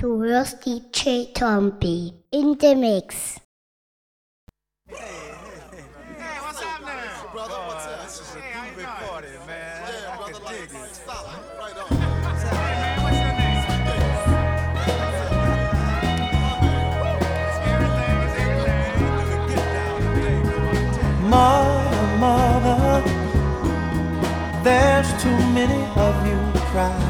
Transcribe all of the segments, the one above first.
Hörst DJ Tombi in the Mix. Hey, what's up now? Brother, what's a man. Yeah. Stop. Right on. Hey, what's? Mother, mother, there's too many of you crying.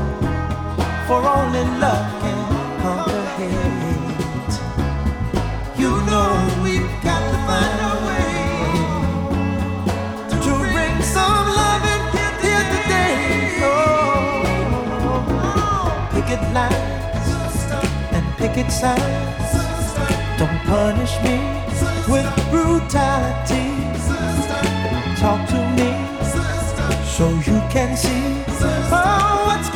for only love can conquer hate. You know we've got to find a way to bring some love in here today. Oh, picket lines and picket signs. Don't punish me with brutality. Talk to me so you can see oh, what's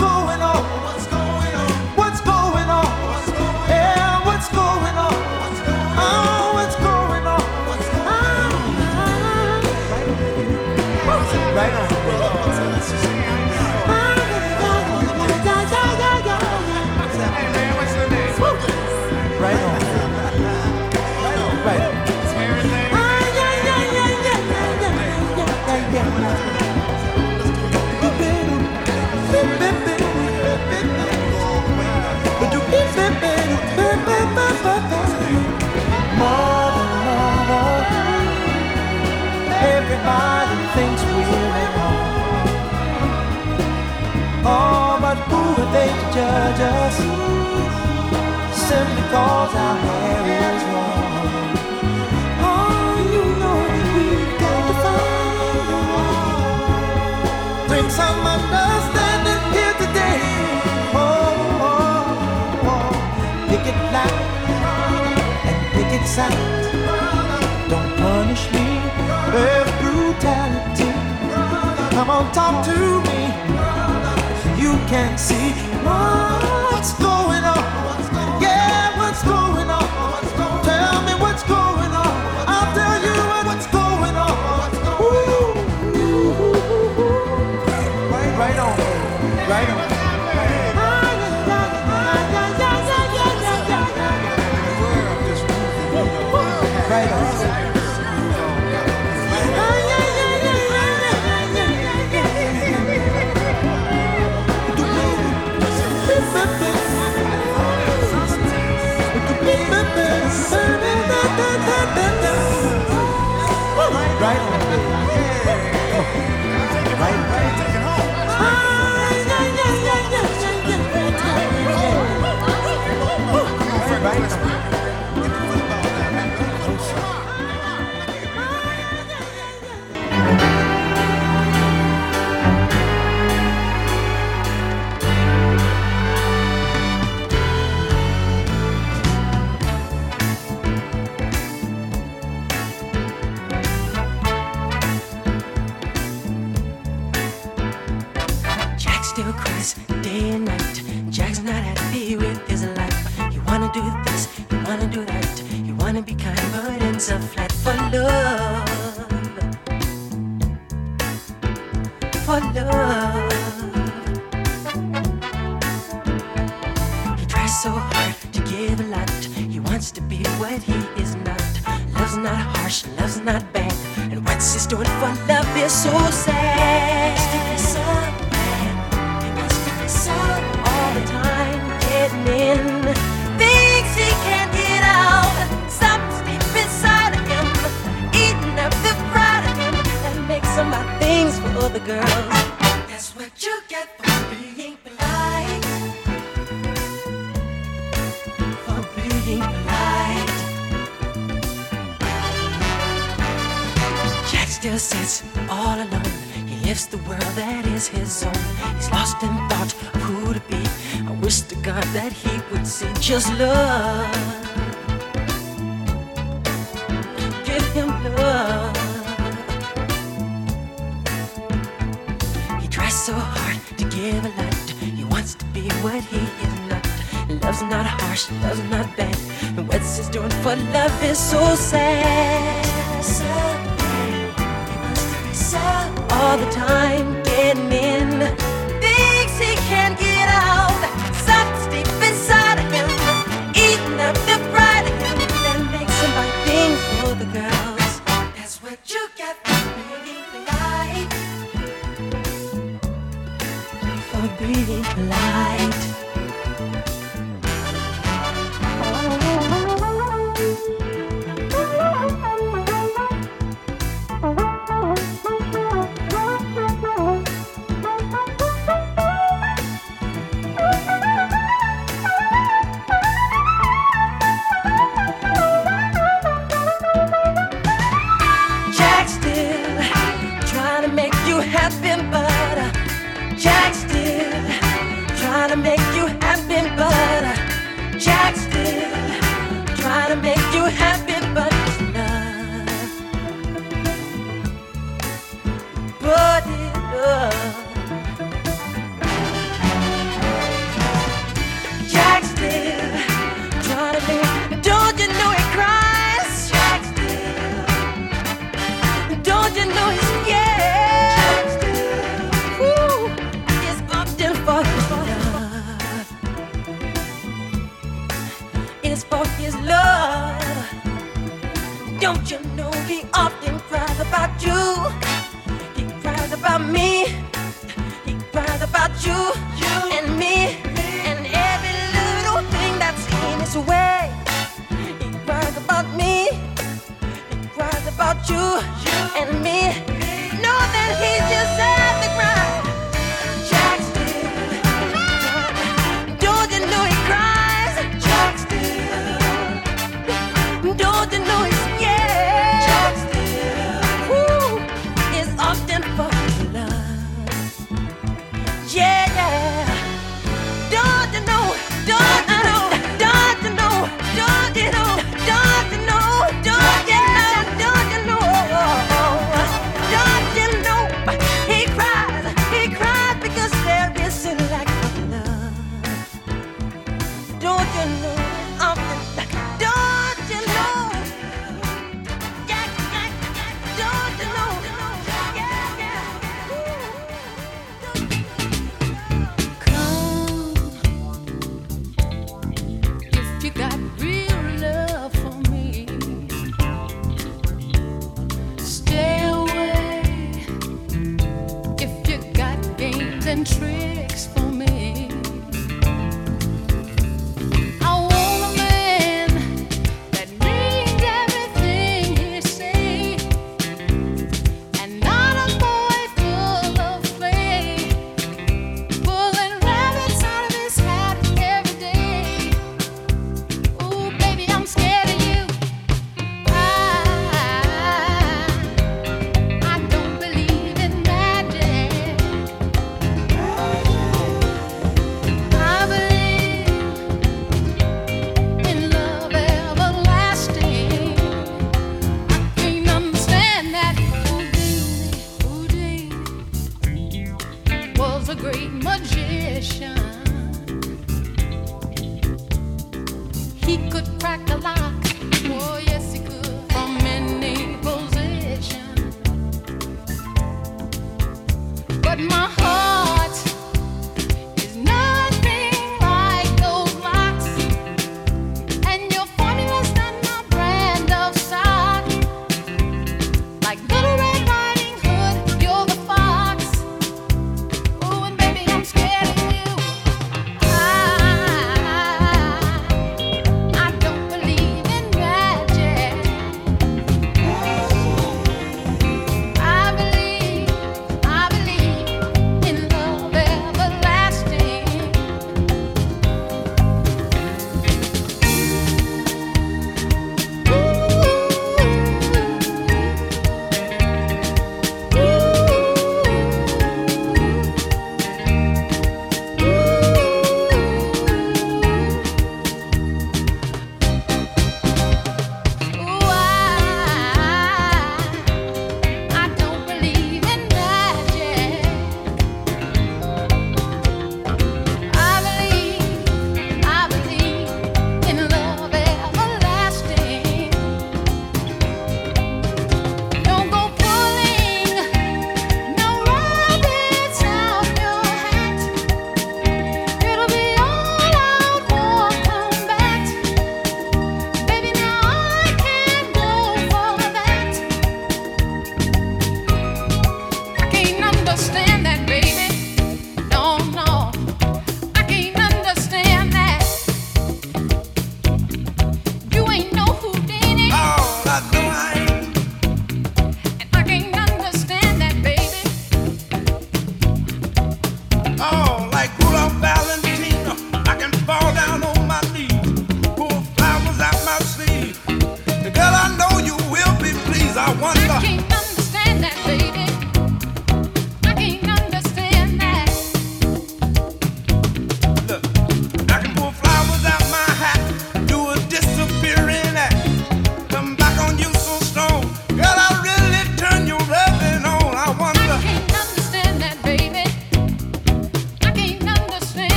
cause our. Oh, you know we've got to find. Bring some understanding here today. Oh, oh, oh. it and it sound. Don't punish me with brutality. Come on, talk to me. You can see what's going on. Right on. Right on. Right on. Just love.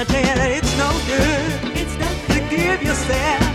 I tell you it's no good. It's no good to give yourself.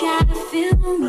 Gotta feel me.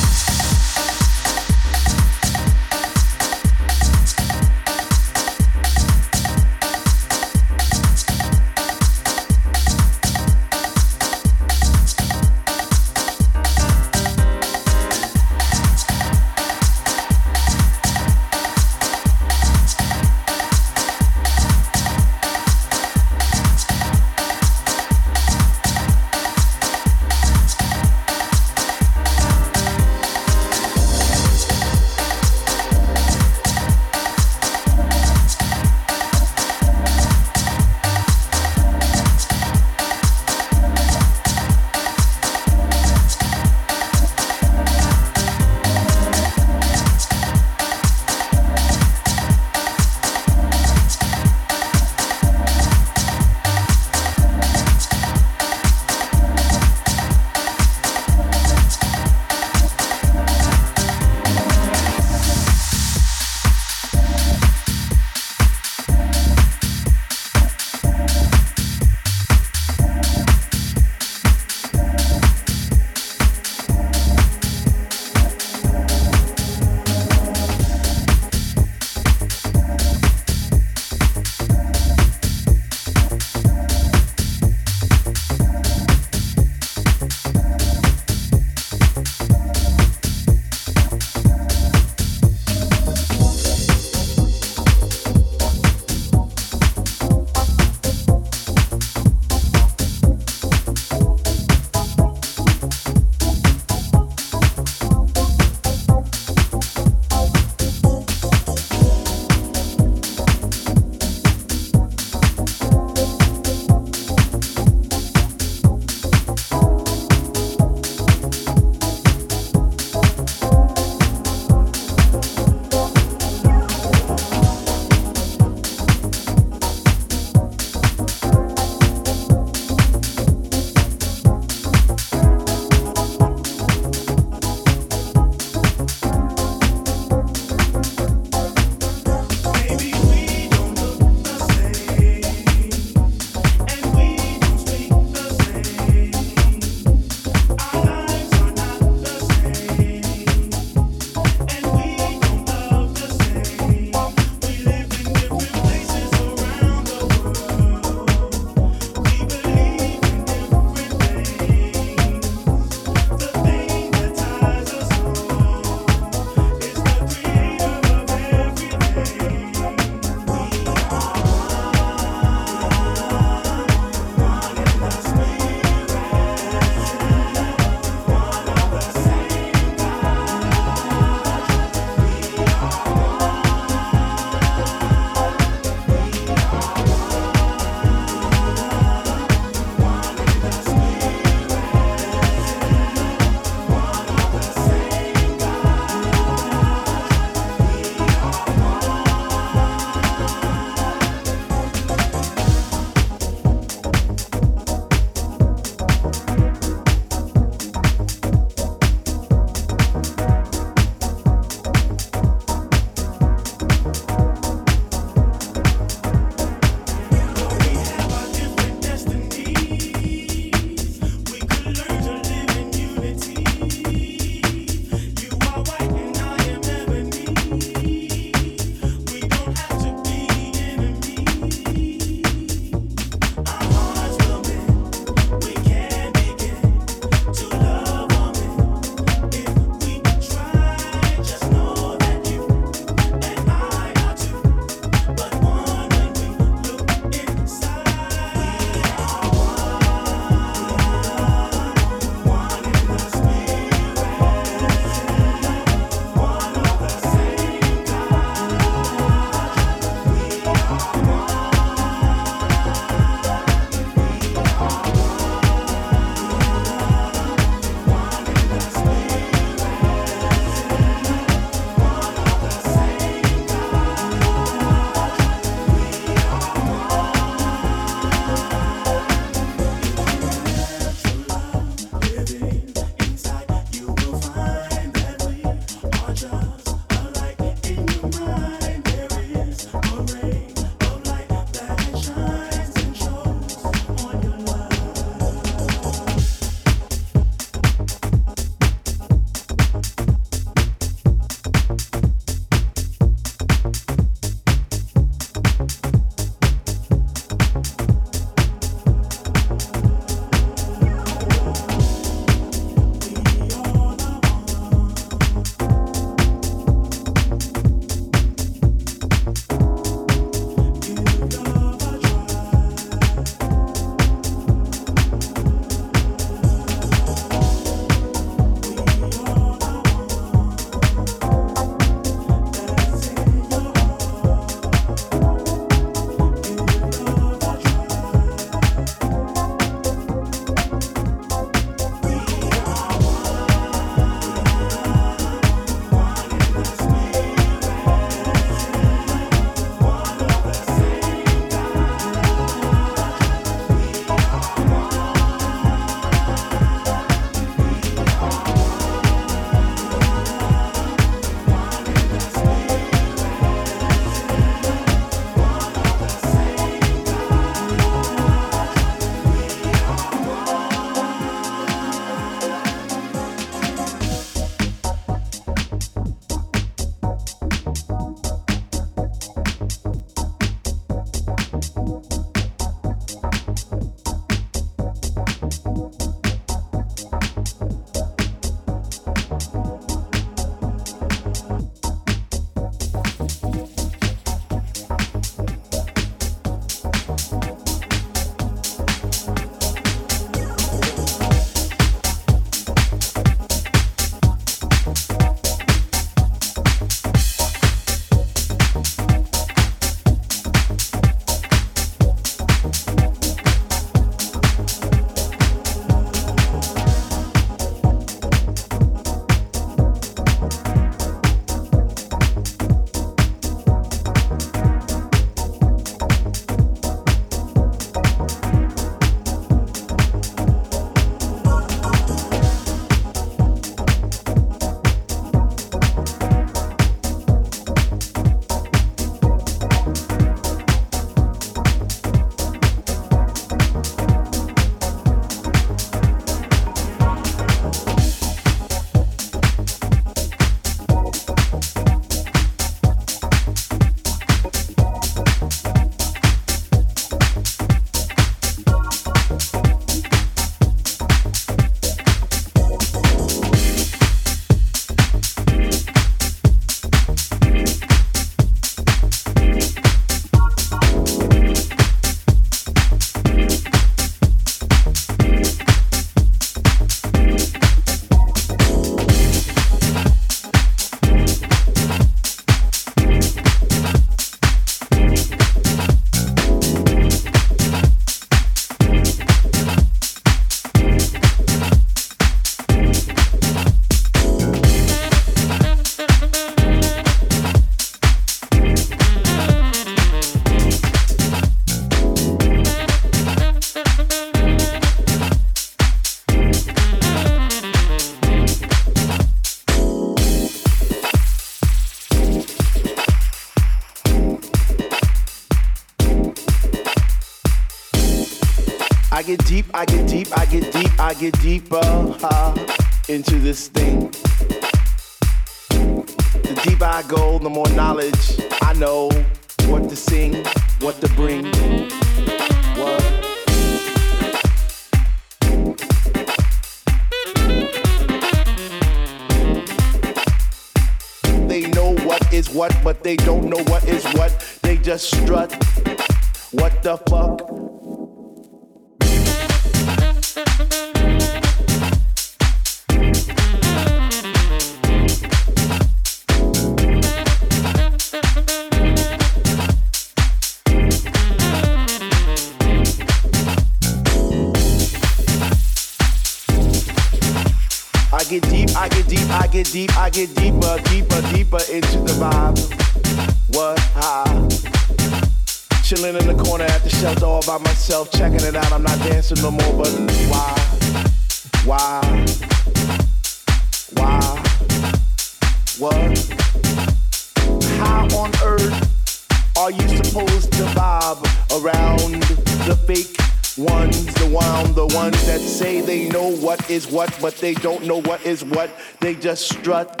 But they don't know what is what. They just strut.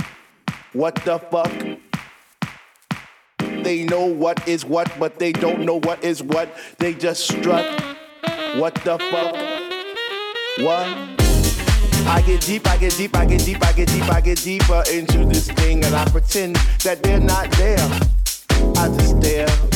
What the fuck? They know what is what, but they don't know what is what. They just strut. What the fuck? What? I get deep, I get deep, I get deep, I get deep, I get deeper into this thing, and I pretend that they're not there. I just stare.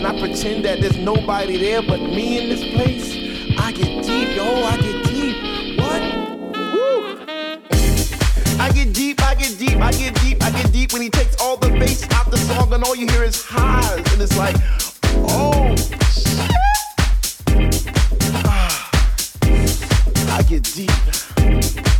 And I pretend that there's nobody there but me in this place. I get deep, yo, I get deep. What? Woo! I get deep, I get deep, I get deep, I get deep when he takes all the bass out the song and all you hear is highs. And it's like, oh, shit. Ah. I get deep.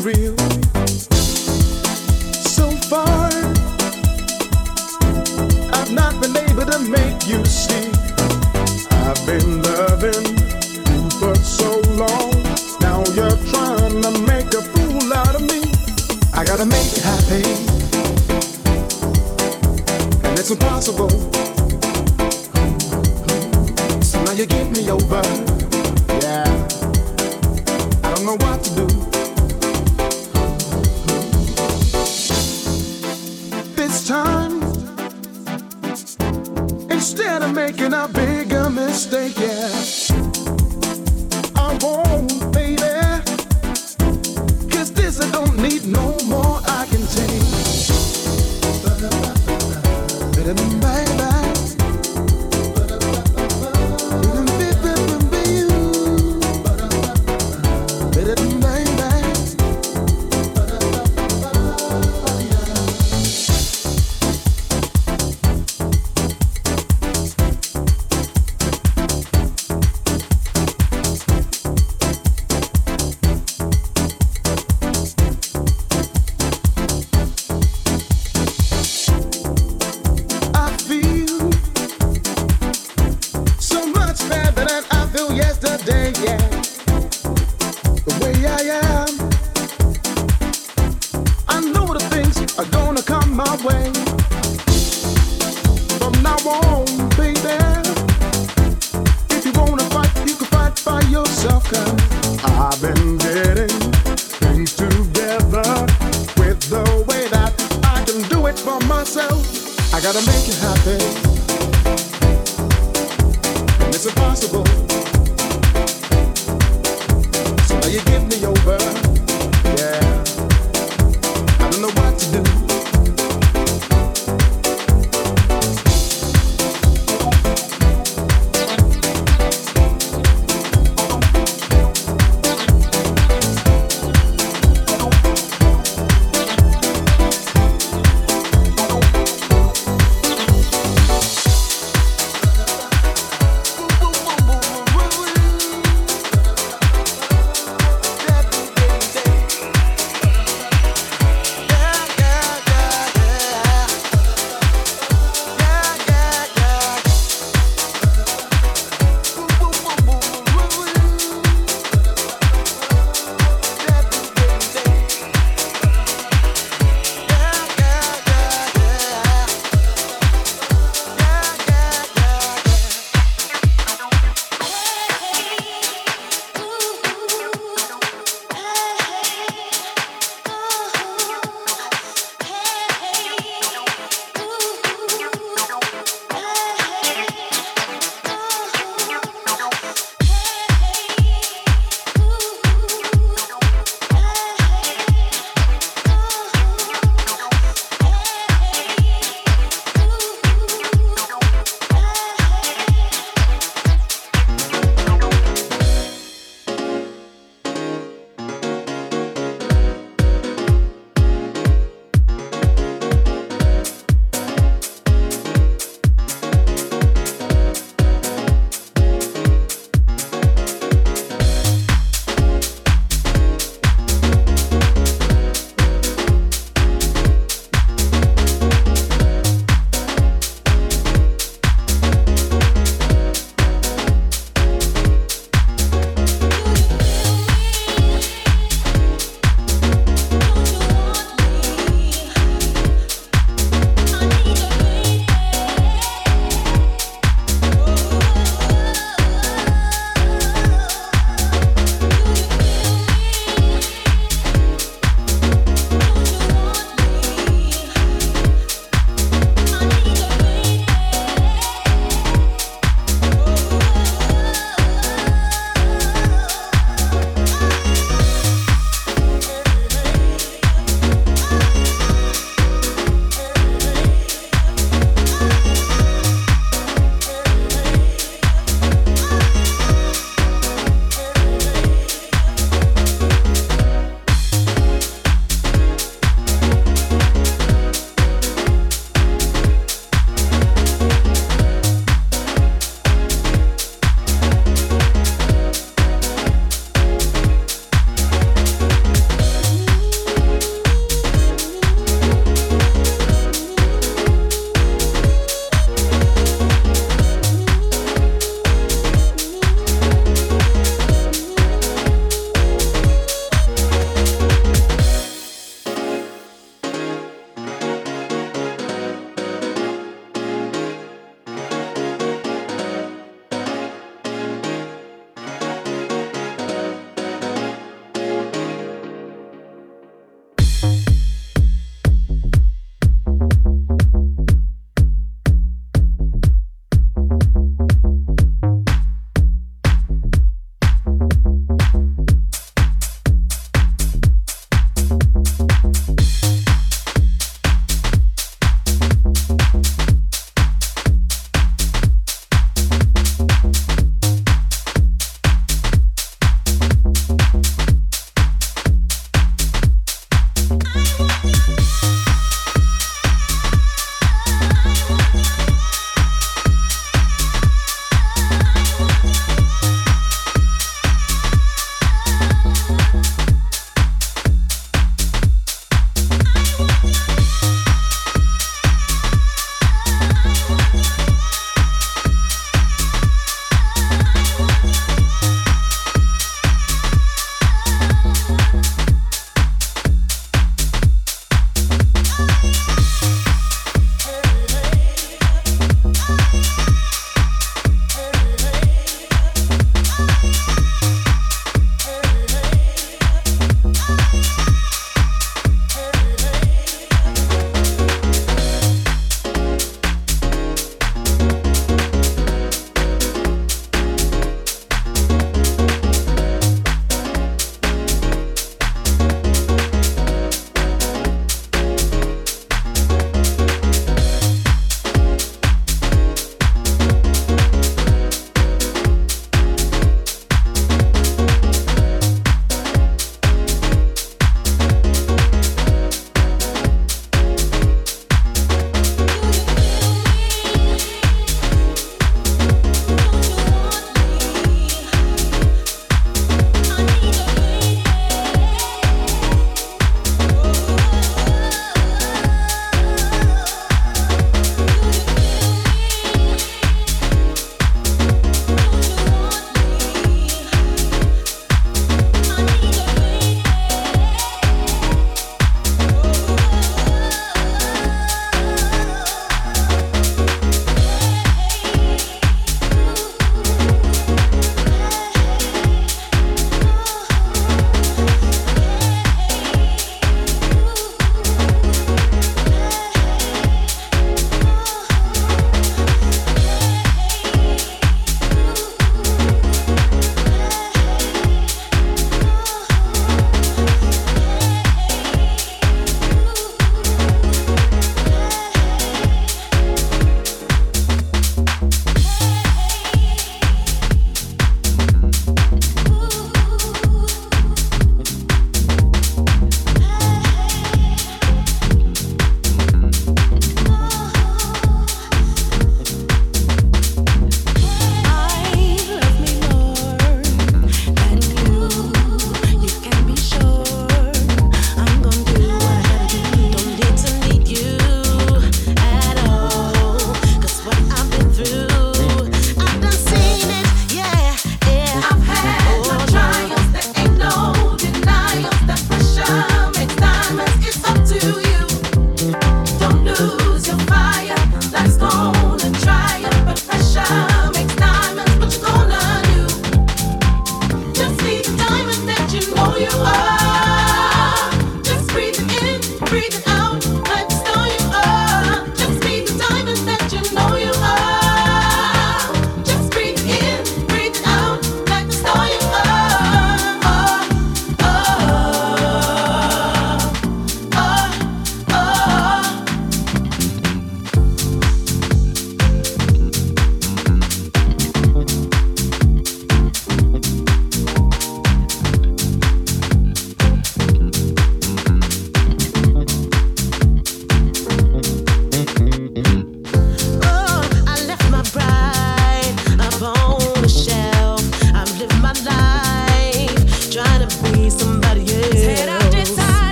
Real.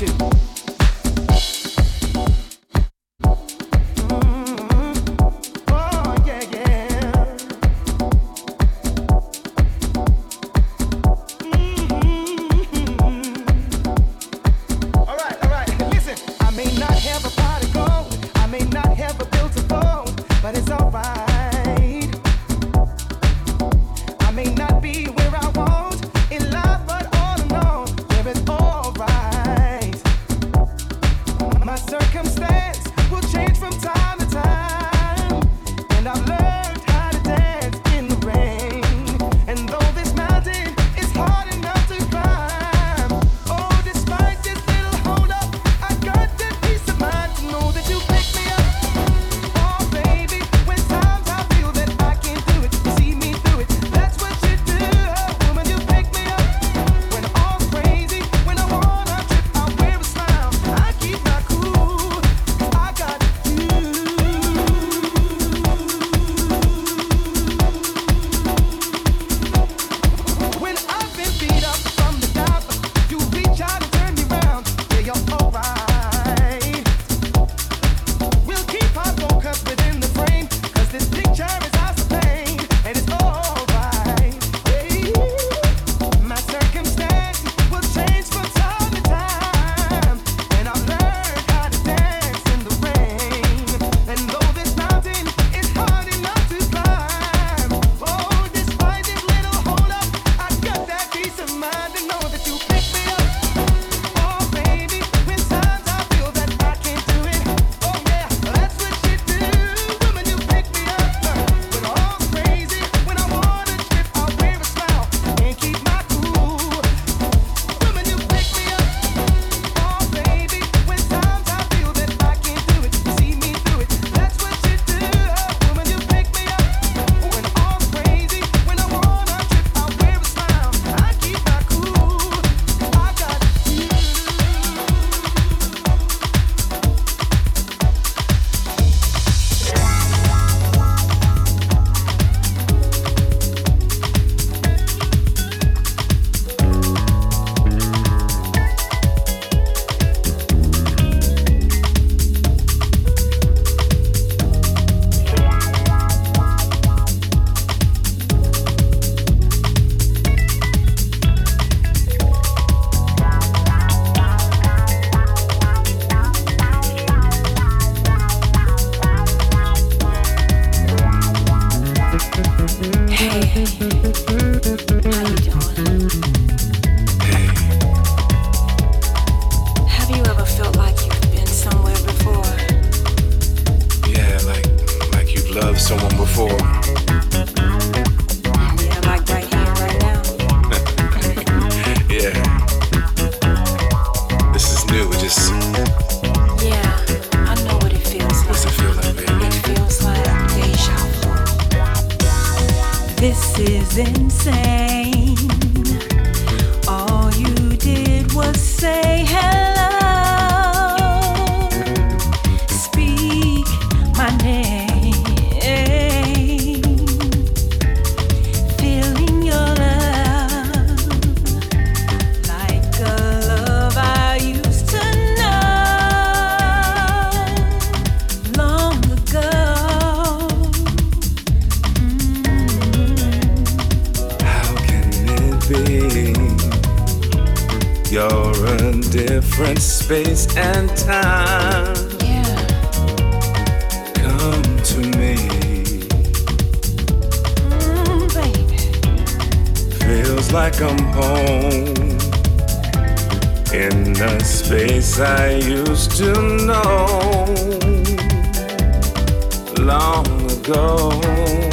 too. different space and time. Yeah. Come to me. Mm, baby. Feels like I'm home in the space I used to know long ago.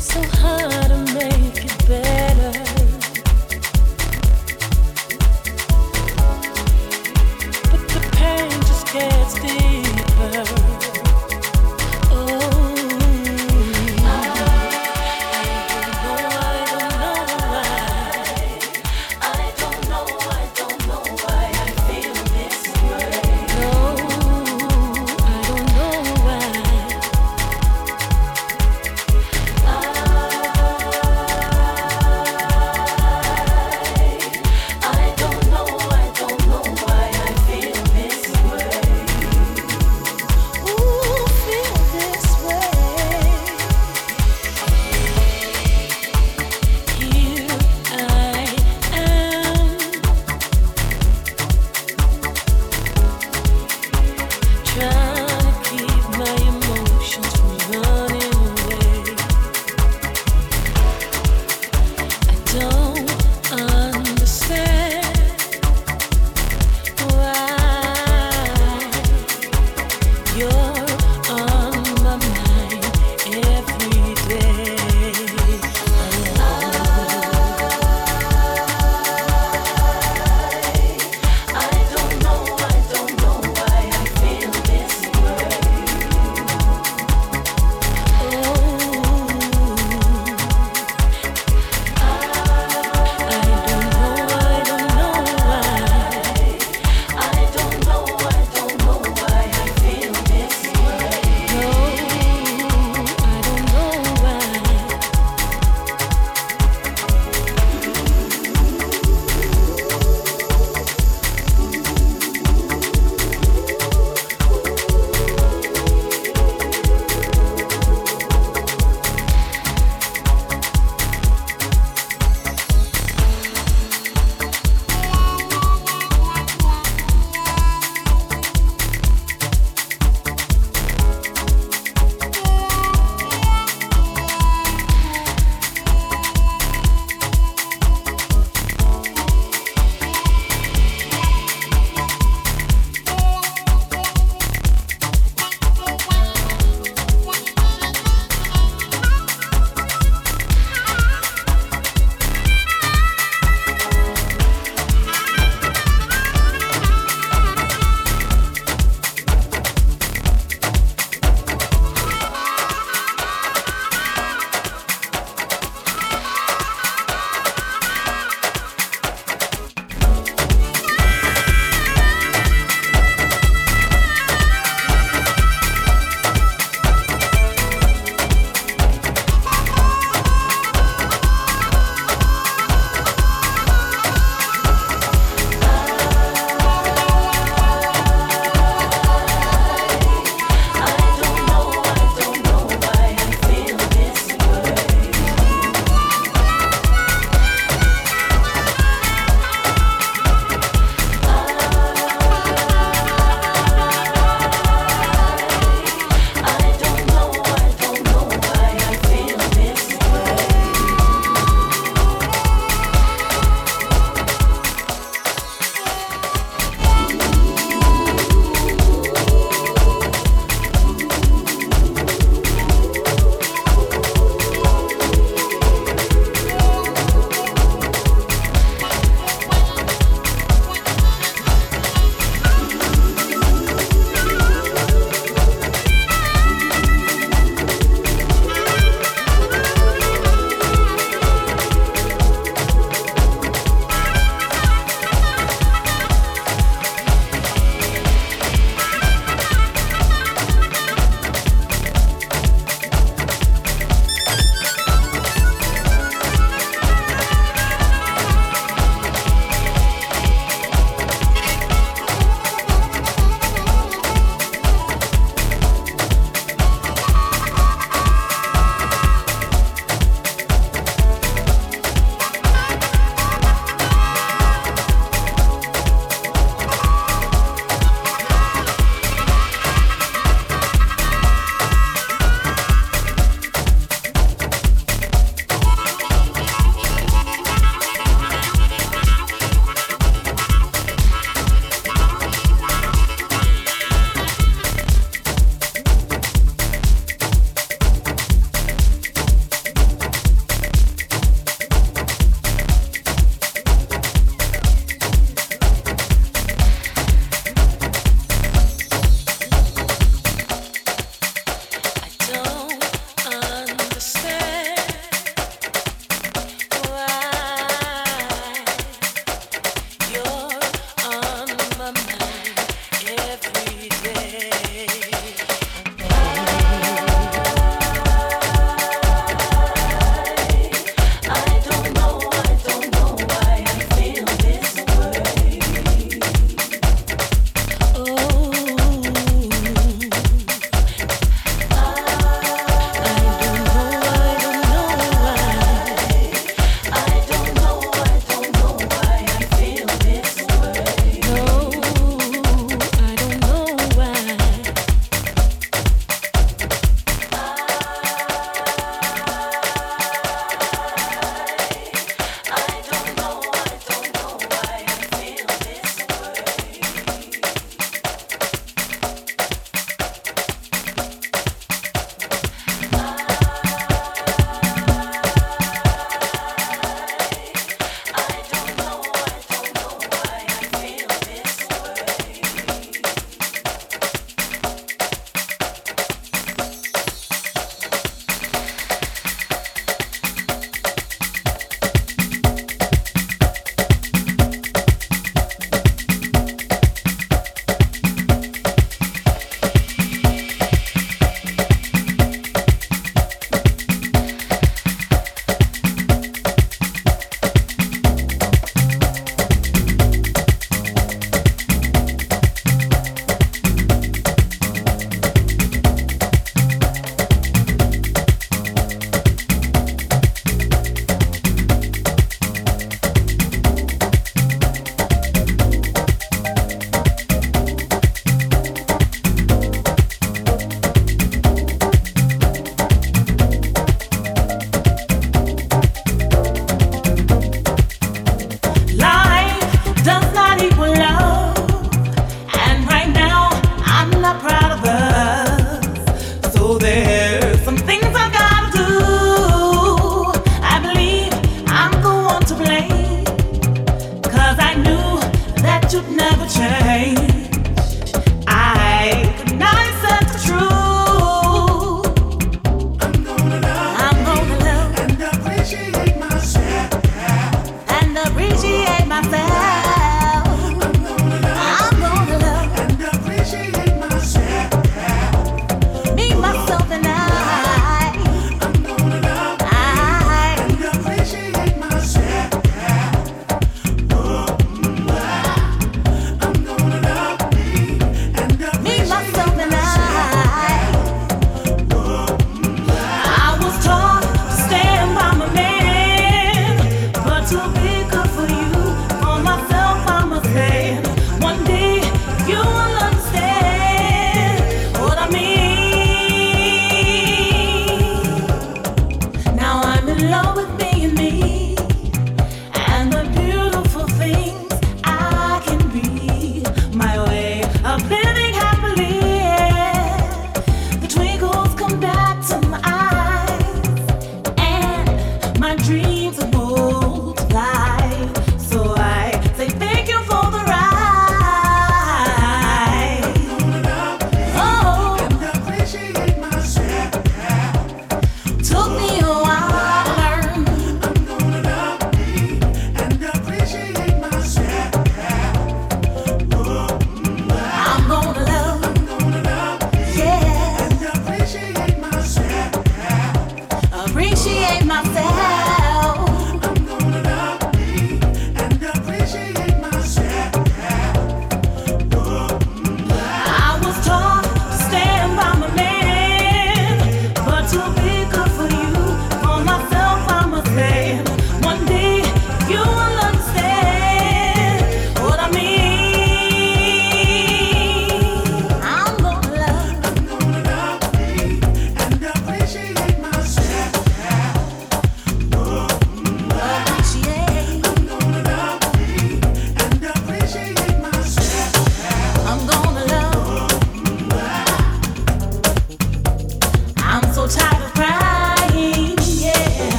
Oh